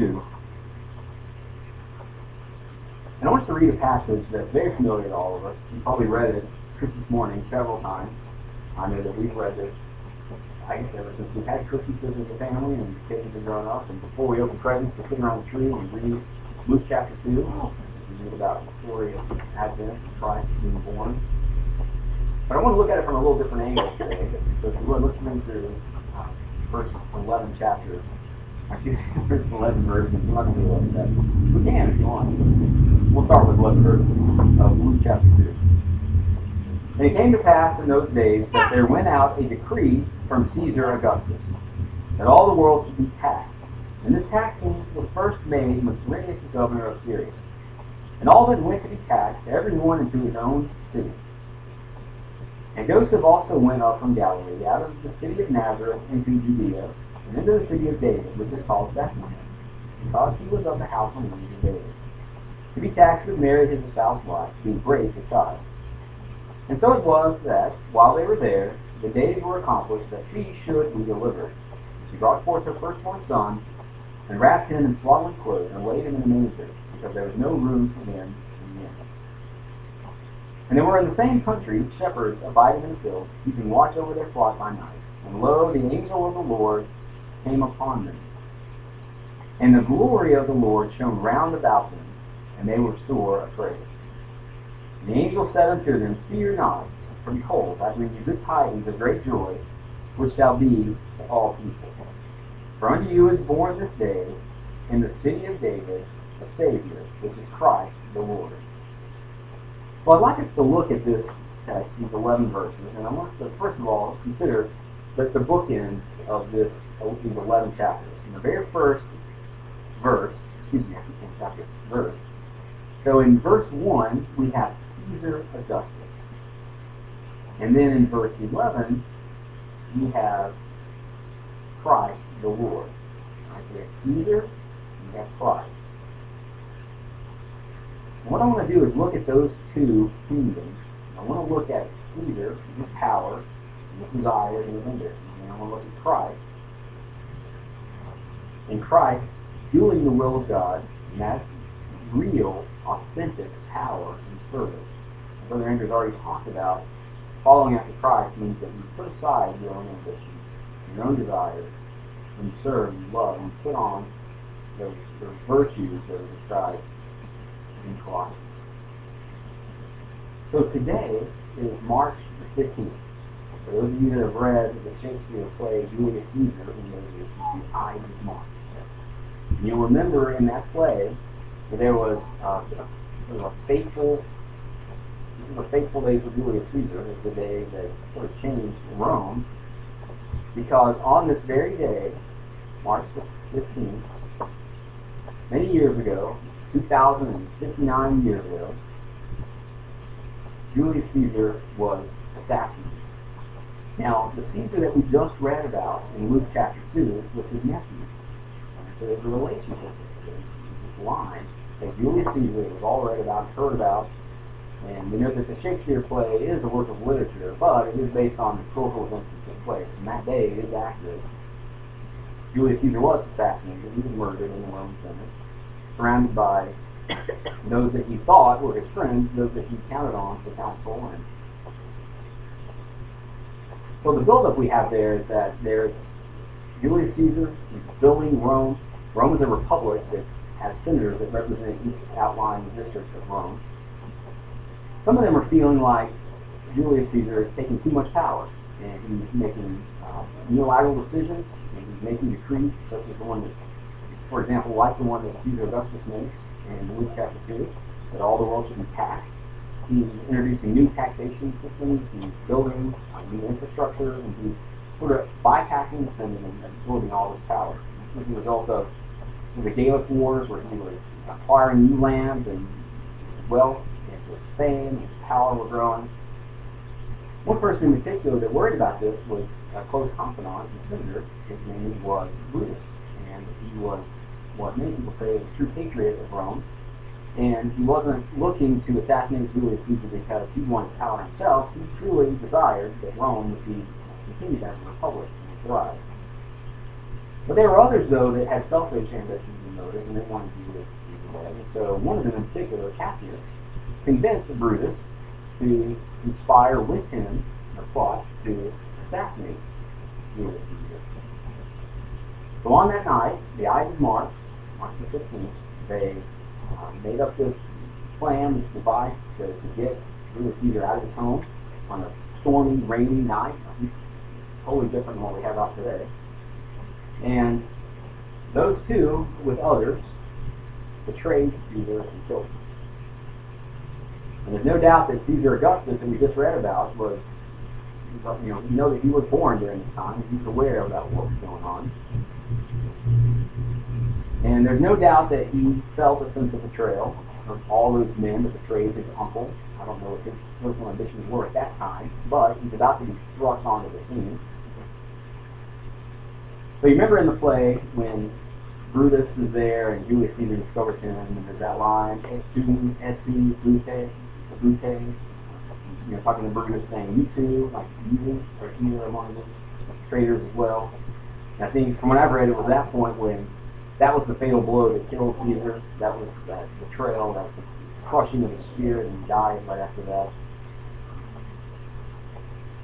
2. And I want to read a passage that's very familiar to all of us. You probably read it Christmas morning several times. I know that we've read this, I guess, ever since we've had Christmases as a family and kids have been growing up. And before we open presents, we sit around the tree and read Luke chapter 2. We read about the story of Advent, Christ being born. But I want to look at it from a little different angle today, because we're looking through uh, verse 11 chapter Actually, there's 11 verses. I'm not going to that. We can if you want. We'll start with 11 verses of Luke chapter 2. And it came to pass in those days that there went out a decree from Caesar Augustus that all the world should be taxed. And this taxing was first made when Quirinius the governor of Syria. And all that went to be taxed, every one into his own city. And Joseph also went up from Galilee, out of the city of Nazareth into Judea, and into the city of David, which is called Bethlehem, because he was of the house and lineage of David, to be taxed with Mary his espoused wife, being brave with child. And so it was that, while they were there, the days were accomplished that she should be delivered. She brought forth her firstborn son, and wrapped him in swaddling clothes, and laid him in a manger, because there was no room for them in the inn. And there were in the same country shepherds abiding in the field, keeping watch over their flock by night. And lo, the angel of the Lord came upon them. And the glory of the Lord shone round about them, and they were sore afraid. The angel said unto them, Fear not, for behold, I bring you good tidings of great joy, which shall be to all people. For unto you is born this day in the city of David a Savior, which is Christ the Lord. Well, I'd like us to look at this text, these 11 verses, and I want us to, first of all, consider that the, the bookends of this these 11 chapters. In the very first verse, excuse me, in chapter verse. So in verse 1, we have Caesar Augustus. And then in verse 11, we have Christ the Lord. Right, we have Caesar, and we have Christ. And what I want to do is look at those two kingdoms. I want to look at Caesar, his power, and his desires, and his ambitions. And I want to look at Christ, in Christ doing the will of God, and that's real, authentic power and service. Brother Andrew's already talked about following after Christ means that you put aside your own ambitions, your own desires, and serve, you love, and put on those, those virtues that are described in Christ. So today is March the 15th. For those of you that have read the Shakespeare play Julius Caesar, you know the Ides of March. You'll remember in that play there was uh, a fateful, is a fateful day for Julius Caesar. It's the day that sort of changed Rome, because on this very day, March the 15th, many years ago, 2,059 years ago, Julius Caesar was assassinated. Now, the Caesar that we just read about in Luke chapter 2 was his nephew. There's a relationship this line that Julius Caesar was all read about, heard about, and we know that the Shakespeare play is a work of literature, but it is based on historical events that took place. And that day is accurate. Julius Caesar was assassinated. He was murdered in the Roman Senate, surrounded by those that he thought were his friends, those that he counted on for counsel. And so the buildup we have there is that there's Julius Caesar, he's building Rome, Rome is a republic that has senators that represent each outlying district of Rome. Some of them are feeling like Julius Caesar is taking too much power, and he's making uh, unilateral decisions, and he's making decrees such as the one that, for example, like the one that Caesar Augustus makes in Luke chapter 2, that all the world should be taxed. He's introducing new taxation systems, he's building new infrastructure, and he's sort of bypassing the Senate and absorbing all this power. This is a result of the Gallic Wars, where he was acquiring new lands and wealth, and his fame, his power were growing. One person in particular that worried about this was a close confidant and senator. His name was Brutus, and he was what many people say a true patriot of Rome. And he wasn't looking to assassinate Julius Caesar because he wanted power himself. He truly desired that Rome would be continued as a republic and thrive. But there were others, though, that had selfish ambitions and motives, and they wanted Julius Caesar dead. And so one of them in particular, Cassius, convinced Brutus to conspire with him a plot to assassinate Julius Caesar. So on that night, the Ides of March, March the 15th, they uh, made up this plan, this device to, to get Julius Caesar out of his home on a stormy, rainy night. Totally different than what we have out today. And those two, with others, betrayed Caesar and killed him. And there's no doubt that Caesar Augustus, that we just read about, was, you know, you know that he was born during this time. He was aware about what was going on. And there's no doubt that he felt a sense of betrayal of all those men that betrayed his uncle. I don't know what his personal ambitions were at that time, but he's about to be thrust onto the scene. So you remember in the play when Brutus is there and Julius Caesar discovers him, and there's that line, Et tu, Estu, Brute, Brute, you know, talking to Brutus saying, you too, like you are here among the traitors as well. And I think from what I've read, it was that point when that was the fatal blow that killed Caesar. That was that betrayal, that crushing of the spirit, and he died right after that.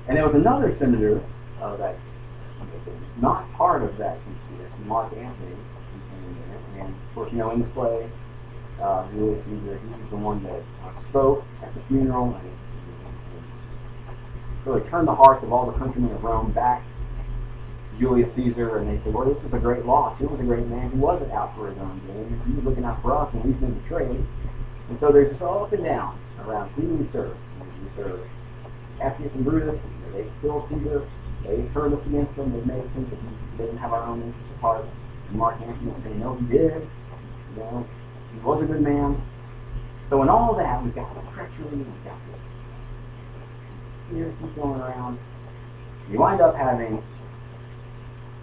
And there was another senator uh, that not part of that conspiracy, Mark Antony, and of course, you know, in the play, uh, Julius Caesar, he was the one that spoke at the funeral and, and really turned the hearts of all the countrymen of Rome back Julius Caesar, and they said, well, this is a great loss. He was a great man. He wasn't out for his own gain. He was looking out for us, and we've been betrayed. And so there's just all up and down around who we serve. We serve Cassius and Brutus. They killed Caesar they turned us against him. They made us think that he didn't have our own interests at. And Mark Antony was saying, no, he did. You know, he was a good man. So in all that, we've got the treachery, we've got this conspiracy going around. You wind up having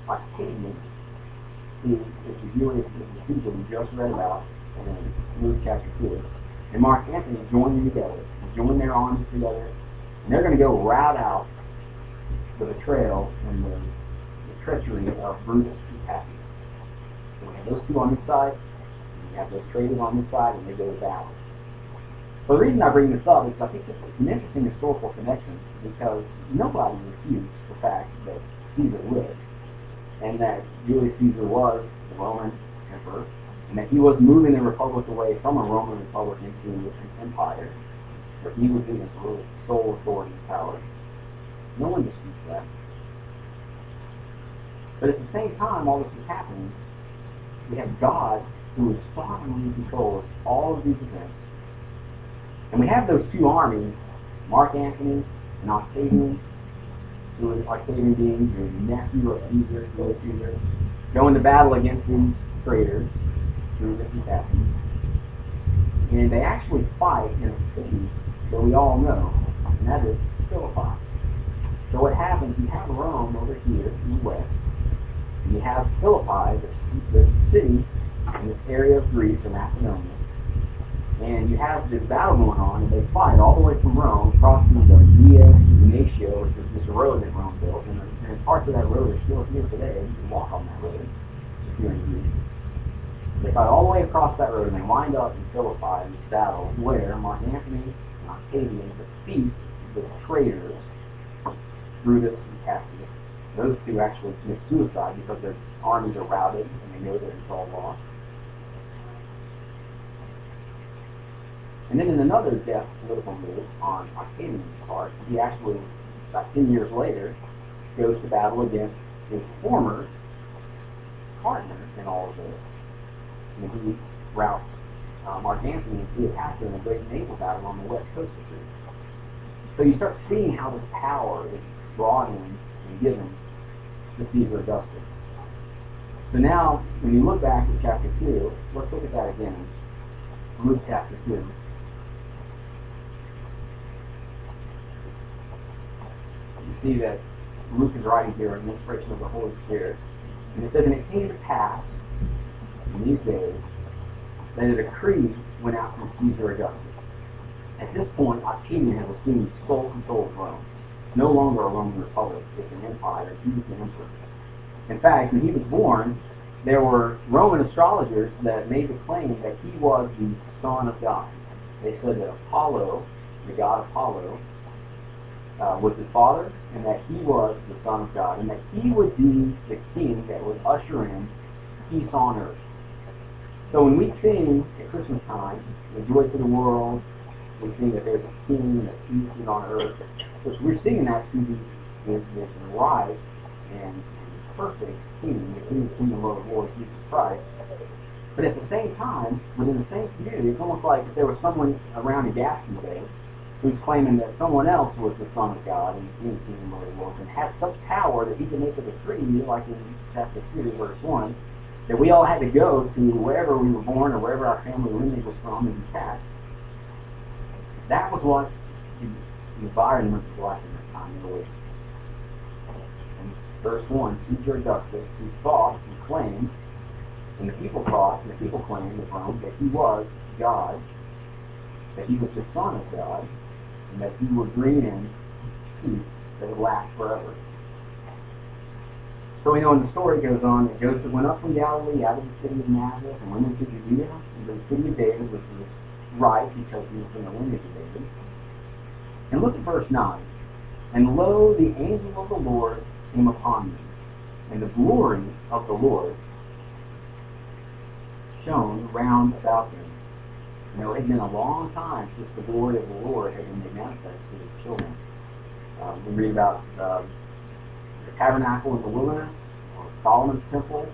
Octavian, who is the Julius Caesar we just read about in Luke chapter 2, and Mark Antony join together, join their arms together, and they're going to go rout out the betrayal and the, the treachery of Brutus and Cassius. So we have those two on this side, and we have those traitors on this side, and they go to. So the reason I bring this up is I think it's an interesting historical connection because nobody refutes the fact that Caesar lived and that Julius Caesar was the Roman emperor and that he was moving the republic away from a Roman republic into an empire where he was given sole authority and power. No one disputes that. But at the same time, all this is happening, we have God who is sovereignly in control of all of these events. And we have those two armies, Mark Antony and Octavian, who is Octavian being the nephew of Caesar, Julius Caesar, going to battle against these traitors, Brutus and Cassius. And they actually fight in a city that we all know, and that is Philippi. So what happens, you have Rome over here in the west, you have Philippi, this, city in this area of Greece or Macedonia, and you have this battle going on, and they fight all the way from Rome, crossing the Via Egnatia, which is this road that Rome built, and, and parts of that road are still here today. You can walk on that road if you're in Greece. They fight all the way across that road, and they wind up in Philippi in this battle, where Mark Antony and Octavian defeat the traitors Brutus and Cassius. Those two actually commit suicide because their armies are routed and they know that it's all lost. And then in another death political move on Octavian's part, he actually, about 10 years later, goes to battle against his former partner in all of this. And he routs uh, Mark Antony and Cleopatra in a great naval battle on the west coast of Greece. So you start seeing how this power is brought in and given to Caesar Augustus. So now, when you look back at chapter 2, let's look at that again. Luke chapter 2. You see that Luke is writing here in the inspiration of the Holy Spirit. And it says, And it came to pass in these days that a decree went out from Caesar Augustus. At this point, Octavian has assumed sole control of Rome no longer a Roman republic. It's an empire. He's the emperor. In fact, when he was born, there were Roman astrologers that made the claim that he was the Son of God. They said that Apollo, the god Apollo, uh, was his father, and that he was the Son of God, and that he would be the king that would usher in peace on earth. So when we sing at Christmas time, the joy to the world, we sing that there's a king, that peace is on earth. Because we're singing that to the, the, the right and, perfect king, the kingdom, Lord of Lords, Jesus Christ. But at the same time, within the same community, it's almost like there was someone around in Gadsden today who's claiming that someone else was the Son of God and the King of Kingdom, Lord and had such power that he could make a decree, like in chapter 3, verse 1, that we all had to go to wherever we were born or wherever our family lineage was from and be cast. That was what the environment like in that time in the And verse 1, Caesar Augustus, who thought and claimed, and the people thought, and the people claimed of Rome, that he was God, that he was the Son of God, and that he would bring in peace that would last forever. So we know when the story goes on that Joseph went up from Galilee out of the city of Nazareth and went into Judea, into the city of David, which was right because he was from the lineage of David. And look at verse 9. And lo, the angel of the Lord came upon them, and the glory of the Lord shone round about them. You know, it had been a long time since the glory of the Lord had been made manifest to his children. Um, we read about uh, the tabernacle in the wilderness, or Solomon's temple.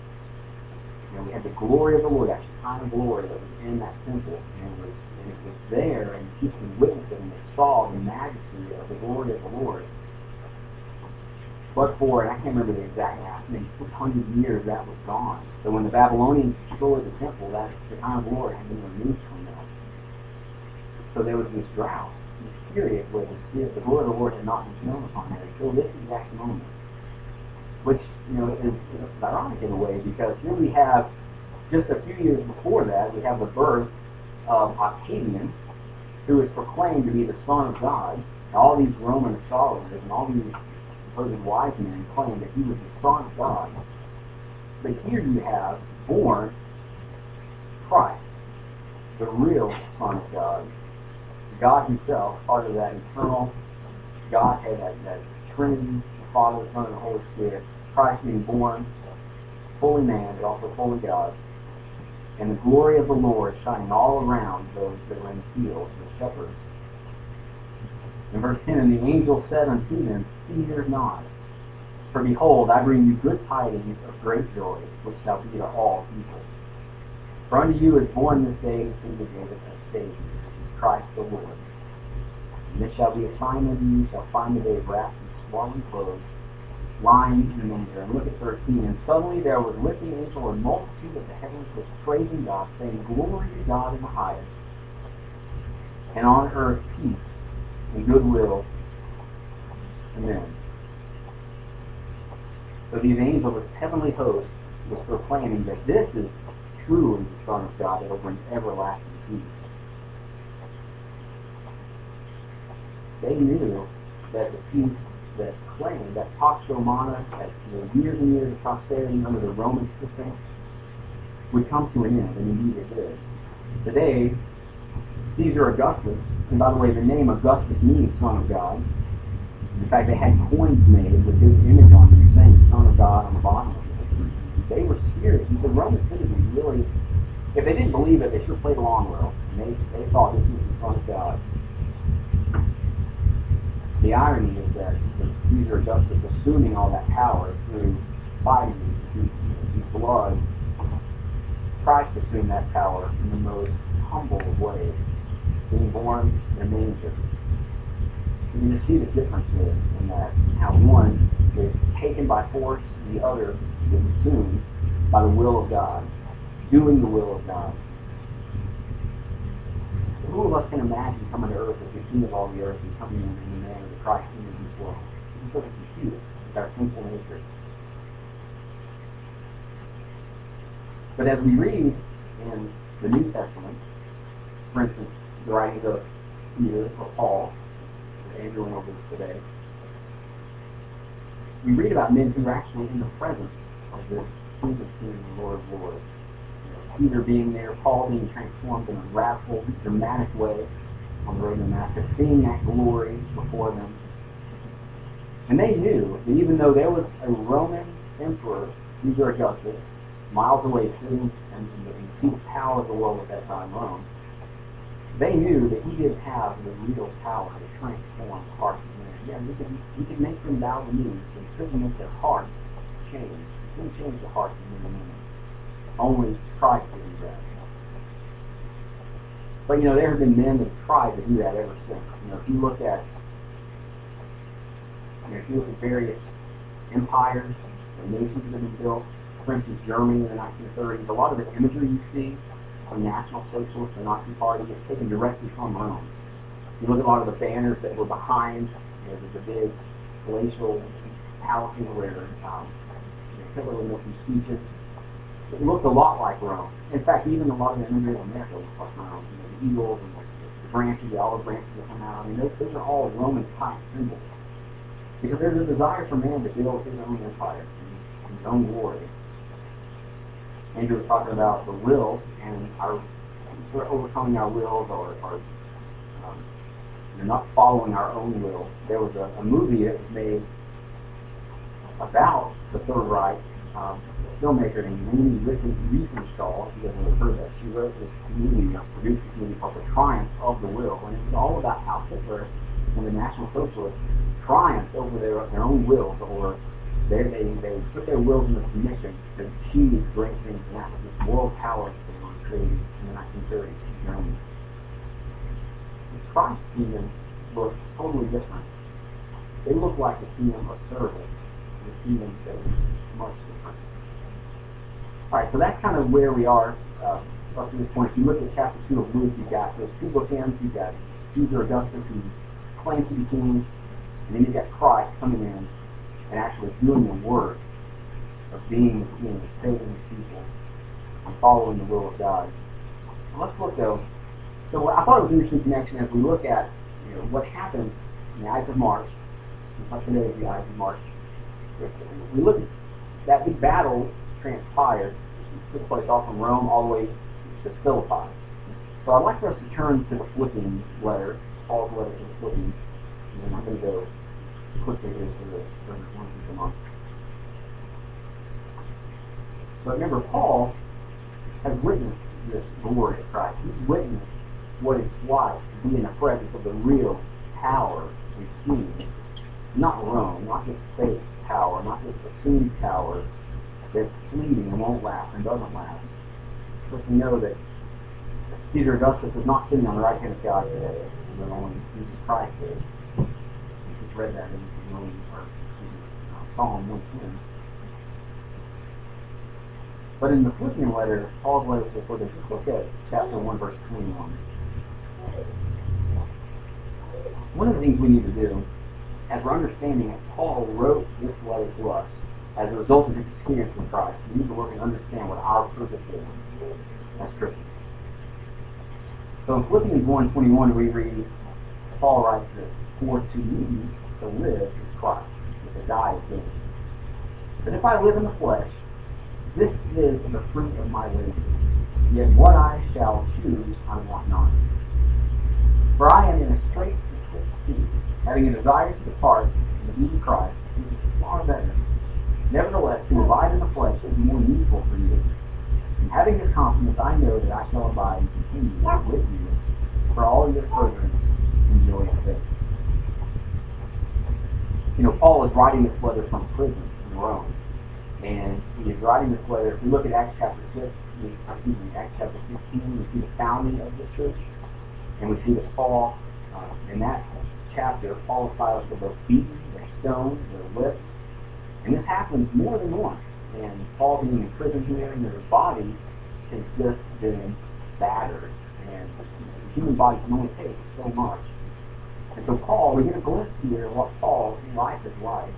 You know, we had the glory of the Lord, that of glory that was in that temple, and it was, it was there, and witnessed it, and they saw the majesty of the glory of the Lord. But for, and I can't remember the exact how many hundred years that was gone. So when the Babylonians destroyed the temple, that Shekinah glory had been removed from them. So there was this drought, this period where the, the glory of the Lord had not been shown upon them until this exact moment which you know is, is ironic in a way because here we have just a few years before that we have the birth of Octavian, who is proclaimed to be the son of God. And all these Roman astrologers and all these supposed wise men claim that he was the son of God. But here you have born Christ, the real Son of God, God Himself, part of that eternal Godhead, that, that Trinity Father, the Son, and the Holy Spirit, Christ being born, fully man, but also fully God, and the glory of the Lord shining all around those that were in the fields, the shepherds. In verse 10, And the angel said unto them, Fear not, for behold, I bring you good tidings of great joy, which shall be to all people. For unto you is born this day in the David a Savior, Christ the Lord. And this shall be a sign unto you, shall find the day wrapped in swaddling clothes, lying in the manger. And look at 13. And suddenly there was with the angel a multitude of the heavens which praising God, saying, Glory to God in the highest, and on earth peace and goodwill to men. So these angels, this heavenly host, was proclaiming that this is truly the Son of God that will bring everlasting peace. They knew that the peace that claim that Pax Romana, that you know, years and years of prosperity under the Roman system, would come to an end, and indeed it did. Today, Caesar Augustus, and by the way, the name Augustus means Son of God. In fact, they had coins made with his image on them saying Son of God on the bottom of it. They were serious. The Roman citizens really, if they didn't believe it, they sure played along well. And they, they thought this was the Son of God. The irony is that Caesar Augustus assuming all that power through fighting, through, blood, Christ assumed that power in the most humble of ways, being born in a manger. You see the difference in that how one is taken by force the other is assumed by the will of God, doing the will of God. Who of us can imagine coming to earth as the king of all the earth and coming in Christ came in this world? It's of confused with our sinful nature. But as we read in the New Testament, for instance, the writings of Peter or Paul, or Andrew went over today, we read about men who were actually in the presence of this King of Kings, Lord of Lords. Peter being there, Paul being transformed in a radical, dramatic way on the road to Damascus, seeing that glory before them. And they knew that even though there was a Roman emperor, Caesar Augustus, miles away sitting in, the, in power of the world at that time, Rome, they knew that he didn't have the real power to transform hearts of men. Yeah, he could, he could make them bow the knee, he couldn't make their hearts change. He couldn't change the hearts of men and. Only Christ could do that. But you know, there have been men that have tried to do that ever since. You know, if you look at you know, if you look at various empires and nations that have been built, for instance, Germany in the 1930s, a lot of the imagery you see from National Socialist or Nazi Party is taken directly from Rome. You look at a lot of the banners that were behind you know, the, big palatial palaces where um, Hitler make these speeches. It looked a lot like Rome. In fact, even a lot of the of America looks like Rome. You know, the eagles and the, branches, the olive branches that come out. I mean, those, those are all Roman type symbols. Because there's a desire for man to build his own empire, and his own glory. Andrew was talking about the will and our sort of overcoming our wills or, or um, not following our own will. There was a, a movie that was made about the Third Reich. Um, filmmaker named Leni Riefenstahl, you guys have heard that, she wrote this movie, or produced this movie called The Triumph of the Will, and it was all about how Hitler and the National Socialists triumphed over their, their own wills, or they, they, they put their wills into submission to achieve great things, and that was this world power that they were created in the 1930s in Germany. The Christ kingdom looked totally different. They looked like the kingdom of service, the kingdom that was. All right, so that's kind of where we are uh, up to this point. If you look at chapter 2 of Luke, you've got those two bookends. You've got Caesar Augustus, who claims to be king, and then you've got Christ coming in and actually doing the work of being you know, the king, saving his people, and following the will of God. let's look though. So I thought it was an interesting connection as we look at you know, what happened in the Ides of March. Not today the Ides of March. We look at that big battle transpired, took place all from Rome all the way to Philippi. So I'd like for us to turn to the Philippians letter, Paul's letter to the Philippians, and I'm going to go quickly for one of month. But remember, Paul has witnessed this glory of Christ. He's witnessed what it's like to be in the presence of the real power and king. Not Rome, not just fake power, not just assumed power that's fleeting and won't last and doesn't last. But know that Caesar Augustus is not sitting on the right hand of God today, but only Jesus Christ is. We just read that in Romans or uh, Psalm 110. But in the Philippian letter, Paul's letter to the Philippians, look at chapter 1, verse 21. One of the things we need to do, as we're understanding that Paul wrote this letter to us as a result of his experience with Christ, to work and understand what our purpose is as Christians. So in Philippians 1.21 we read, Paul writes this, For to me to live is Christ, but to die is gain. But if I live in the flesh, this is the fruit of my labor. Yet what I shall choose I want not. For I am in a strait state, having a desire to depart and to be Christ, which is far better. Nevertheless, to abide in the flesh is more needful for you. And having this confidence, I know that I shall abide and continue with you for all your furtherance and joy of faith. You know, Paul is writing this letter from prison in Rome. And he is writing this letter. If we look at Acts chapter 6, excuse me, Acts chapter 16, we see the founding of the church. And we see that Paul, uh, in that chapter, Paul and Silas were both beaten, they're stoned, they're whipped. And this happens more than once. And Paul being in prison here, and his body has just been battered. And the human body can only take so much. And so Paul, we get a glimpse here of what Paul's life is like.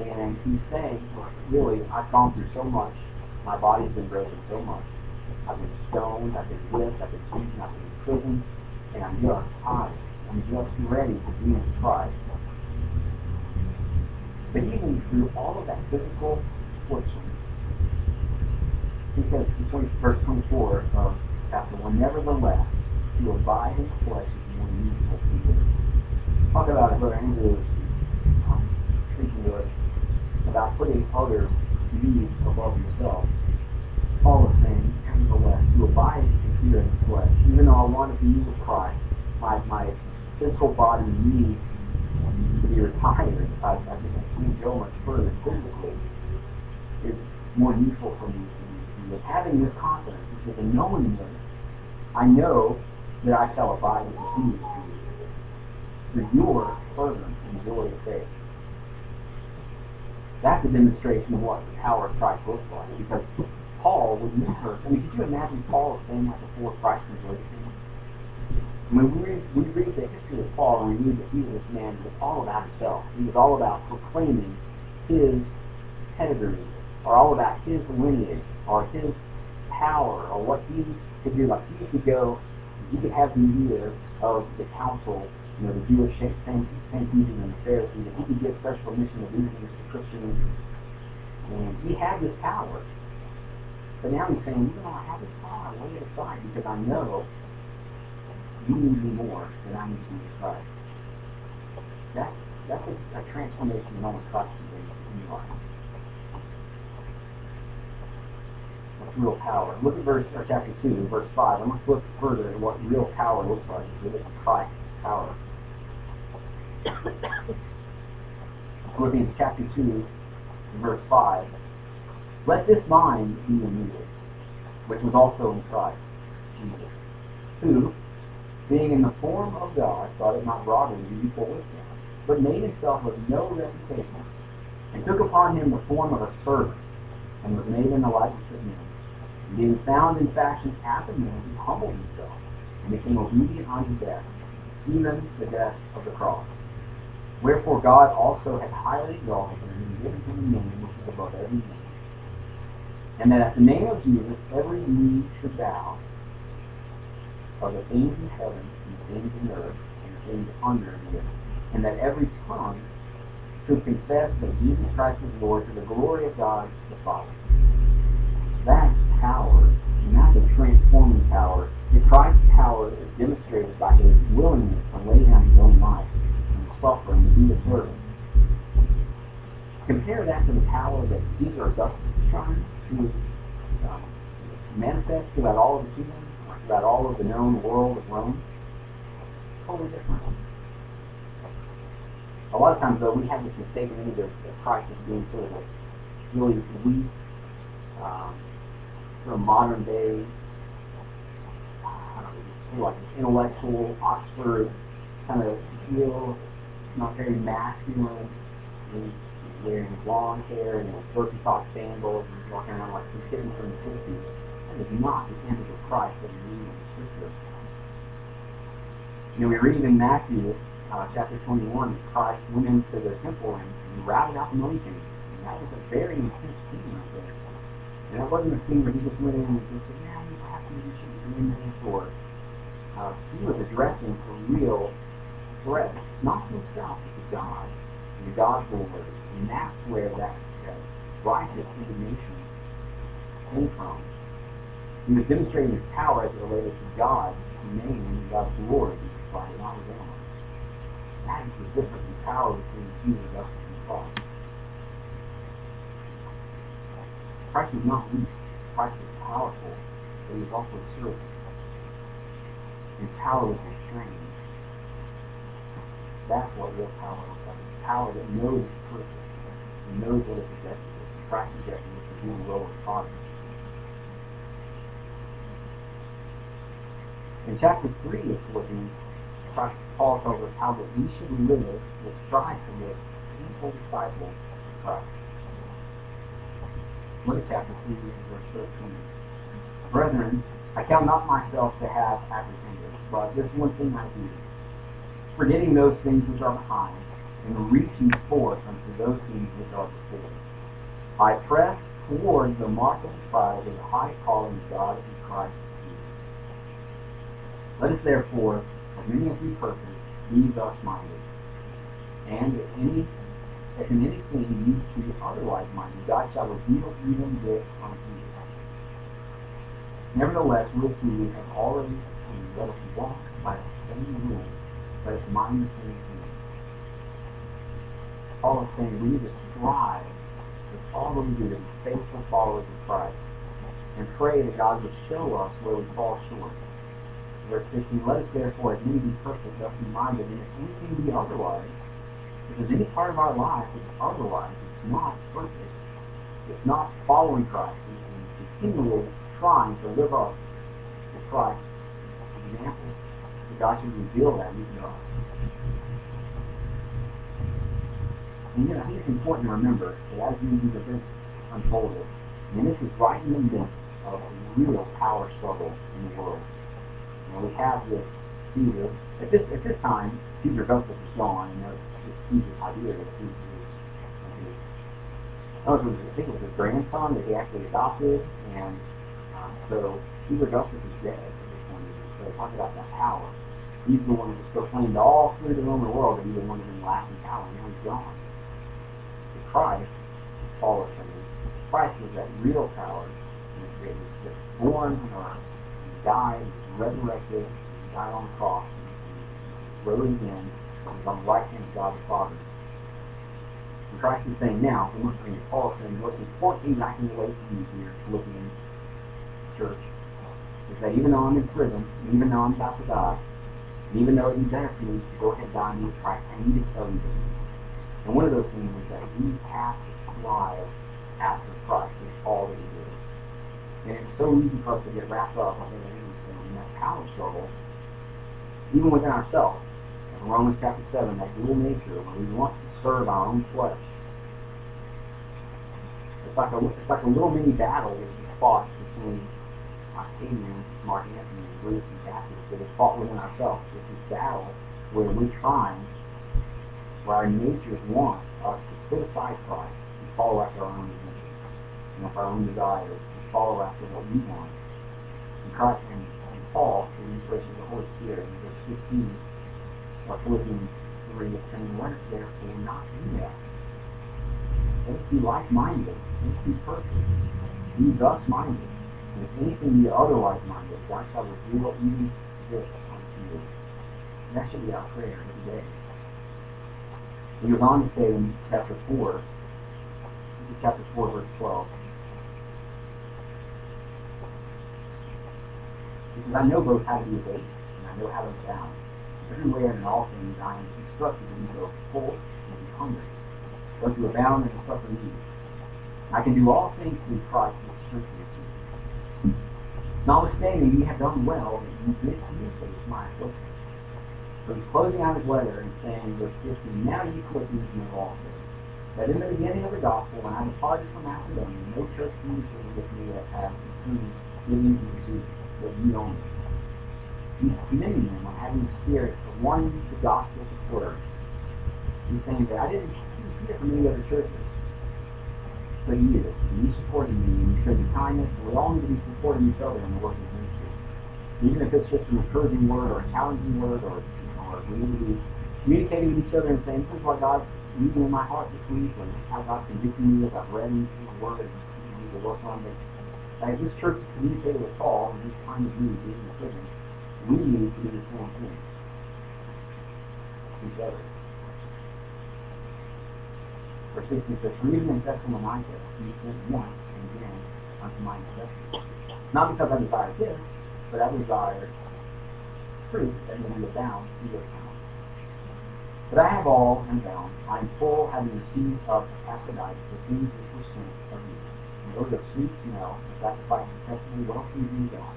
And he's saying, really, I've gone through so much. My body's been broken so much. I've been stoned, I've been whipped, I've been beaten, I've been in prison, and I'm just tired. I'm just ready to be with Christ. But even through all of that physical affliction, he says in 20, verse 24 of chapter 1, Nevertheless, to abide in the flesh is more needful to you. Talk about it, Brother Andrew um, speaking to us about putting other needs above yourself. Paul is saying, nevertheless, to abide here in the flesh. Even though I want to be with Christ, my, my physical body needs to be retired. I, I think I can't go much further physically. It's more useful for me with having this confidence, is a knowing this. I know that I shall abide and continue to be through your fervent and joy of faith. That's a demonstration of what the power of Christ looks like. Because Paul would never, I mean, could you imagine Paul saying that before Christ was him? When we we read the history of Paul and we read that he was this man who was all about himself. He was all about proclaiming his pedigree, or all about his lineage, or his power, or what he could do. Like he could go, he could have the ear of the council you know, the Jewish Sanhedrin and the Pharisees, that he could give special permission to do things to Christians. And he had this power. But now he's saying, even though I have this power, it aside because I know you need more than I need you in Christ. That's, that's a, a transformation in almost can bring in your life. That's real power. Look at verse or chapter 2, verse 5. And let's look further at what real power looks like as we Christ's power. Philippians chapter 2, verse 5. Let this mind be in you, which was also in Christ Jesus, who, being in the form of God, thought it not robbery to be equal with him, but made himself of no reputation, and took upon him the form of a servant, and was made in the likeness of men. And being found in fashion as a man, he humbled himself, and became obedient unto death, even the death of the cross. Wherefore God also hath highly exalted him and given him a name which is above every name. And that at the name of Jesus every knee should bow of the things in heaven and things in earth and things under the earth. And that every tongue should confess that Jesus Christ is Lord to the glory of God the Father. That's power, and that's a transforming power. And Christ's power is demonstrated by his willingness to lay down his own life and suffering to be a servant. Compare that to the power that Caesar Augustus is trying to um, manifest throughout all of the kingdom, throughout all of the known world of Rome. Totally different. A lot of times, though, we have this mistaken image of Christ as being sort of a really weak, um, sort of modern day, I don't know, like intellectual Oxford kind of feel not very masculine. He's wearing long hair and Birkenstock sandals and walking around like he's hidden from the 60s. That is not the image of Christ that we read in the Scripture. You know, we read in Matthew uh, chapter 21 that Christ went into the temple and, and routed out the money changers. And that was a very intense scene right there. And that wasn't a scene where he just went in and just said, yeah, you have to do something in this or uh, he was addressing a real threat, not himself, but to God, and to God's word. And that's where that uh, righteous indignation came from. He was demonstrating his power as it related to God's name and God's glory, by his own. That is the difference in power between Jesus, and Christ. Christ is not weak. Christ is powerful, but he is also a servant. His power was restrained. That's what real power looks like. It's power that knows its purpose and knows what objective is. And Christ's objective is the will the Father. In chapter 3 of Philippians, Paul tells us how that we should live or strive to live faithful disciples of Christ. Look at chapter 3, verse 13. Brethren, I count not myself to have apprehended, but this one thing I do forgetting those things which are behind, and reaching forth unto those things which are before. I press toward the mark of the prize of the high calling of God in Christ. Let us therefore, as many as we purpose, be thus minded. And if any if in anything you be otherwise minded, God shall reveal even this unto you. Nevertheless, we who have already seen, let us walk by the same rules, let us mind the same thing. Paul is saying we need to strive with all that we do to be faithful followers of Christ and pray that God would show us where we fall short. Verse 15, let us therefore as many be perfect, thus be minded, and if anything be otherwise, if there's any part of our life that's otherwise, it's not perfect, it's not following Christ, and continually trying to live up to Christ's example, that God should reveal that even to. And know, I think it's important to remember that as these events unfolded, and this is right in the midst of a real power struggle in the world. Know, we have this Caesar. At this at this time, Caesar Augustus is gone, and it's, it's Caesar Tiberius. Caesar is, is, I think it was his grandson that he actually adopted, and um, so Caesar Augustus is dead at this point. So talking about that power. He's the one that proclaimed all through the Roman world that he was one of the lasting power. Now he's gone. But Christ followed him. Christ was that real power that was born on earth, died, resurrected, died on the cross, rose again, and was on the right hand of God the Father. And Christ is saying now, we must bring Paul saying, the most important I can relate to you here, Philippians church, is that even though I'm in prison, even though I'm about to die, and even though it would be better for me to go ahead and die and meet Christ, I need to tell you this. And one of those things is that we have to strive after Christ is all that he is. And it's so easy for us to get wrapped up in that power struggle, even within ourselves. In Romans chapter 7, that dual nature, where we want to serve our own flesh. It's like a, it's like a little mini battle that is fought between Octavian, Mark Antony, and Bruce and that is fought within ourselves. It's this battle where we find where our natures want us to put aside Christ and follow after our own and our own desires, follow after what we want. And Christ and, and Paul, through the inspiration of the Holy Spirit, in verse 15 of Philippians 3, is saying, let us therefore not do that. Let us be like-minded. Let us be perfect. Be thus-minded. And if anything be otherwise minded, God shall reveal even this unto you. And that should be our prayer every day. He goes on to say in chapter 4, chapter 4, verse 12. Says, I know both how to be abased, and I know how to abound. Everywhere and in all things I am instructed to be both full and be hungry, both to abound and to suffer need. I can do all things through Christ who strengthens me. Notwithstanding, ye have done well that you did communicate my affliction. So he's closing out his letter and saying, verse 15, Now ye Philippians know also, that in the beginning of the gospel, when I departed from Macedonia, no church communicated with me that had between giving and but ye only. He's commending them on having the spirit of wanting the gospel to flourish. He's saying that I didn't, see it from any other churches, but ye did. And you supported me, and you showed me kindness, and we all need to be supporting each other in the work of ministry. Even if it's just an encouraging word or a challenging word or or we need to be communicating with each other and saying, this is what God's using in my heart this week, or how God's convicting me as I've read His Word and you need to work on it. As this church is communicating with Paul time of need, being in prison, we need to do the same thing each other. Verse 16 says, For even in Thessalonica, he sent once and again unto my necessity. Not because I desire this, but I desire truth that we abound, we are found. But I have all and bound. I am full, having received of Epaphroditus the things which were sent of you. And those of sweet smell, and sacrifice acceptably well pleasing God.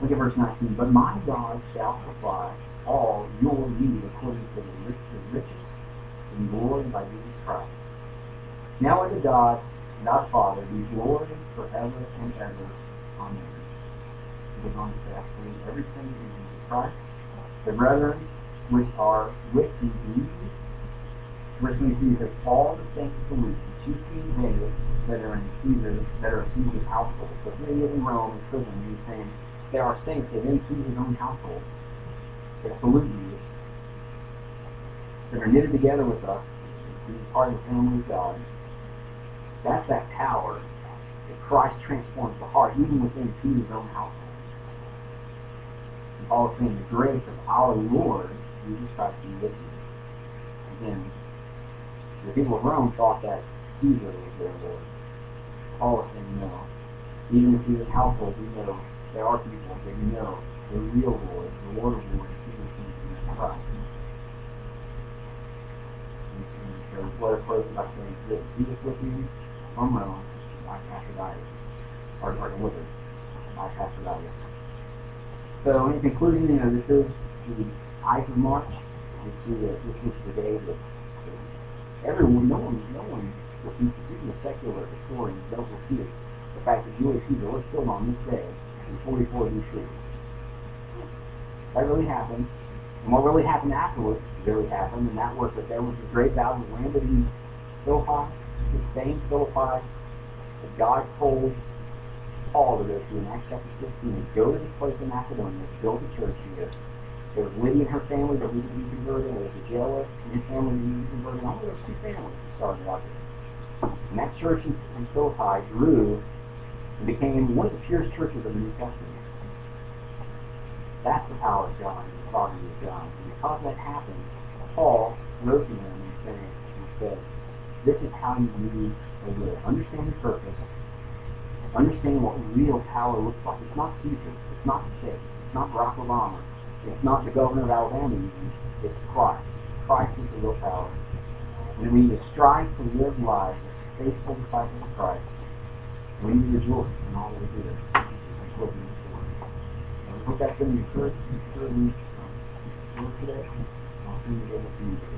Look at verse 19. But my God shall supply all your need according to the rich, the riches in glory by Jesus Christ. Now unto God and our Father be glory forever and ever. Amen goes on to say, I believe everything in Jesus Christ. The brethren which are with thee, verse 23 says, all the saints week, chiefly they that are in Caesar, that are Caesar's household. So if you're in Rome in prison, he's saying, there are saints within Caesar's own household that salute you, that are knitted together with us, to be part of the family of God. That's that power that Christ transforms the heart, even within Peter's own household. And Paul is saying the grace of our Lord Jesus Christ be with you. Again, the people of Rome thought that Caesar was their Lord. Paul is saying no. Even in Peter's household, we know there are people that know the real Lord, the Lord of Lords, Jesus Christ. So what I close by saying this, Jesus with me you from Rome by Epaphroditus, or, or delivered by Epaphroditus. So in conclusion, you know, this is the Ides of March. We see that this was the day that everyone, no one, no one, even the secular historians don't refute the fact that Julius Caesar was killed on this day in 44 BC. That really happened. And what really happened afterwards really happened, and that was that there was a great battle that landed in Philippi, the same Philippi that God told Paul to go to in Acts chapter 16, go to this place in Macedonia, build a church here. There was Lydia and her family that needed to be converted. There was a jailer and his family that needed to be converted. Only those two families started out there. And that church in, in Philippi grew and became one of the purest churches of the New Testament. That's the power of God the sovereignty of God. And because that happened, Paul wrote to them and said, and said this is how you need to live. Understand your purpose. Understand what real power looks like. It's not Caesar. It's not the state. It's not Barack Obama. It's not the governor of Alabama. It's Christ. Christ is the real power. And we need to strive to live lives faithful disciples of Christ. We rejoice in all that we do. That's what we need I hope that's been encouraging, encouraging word today. I'll send it over to you.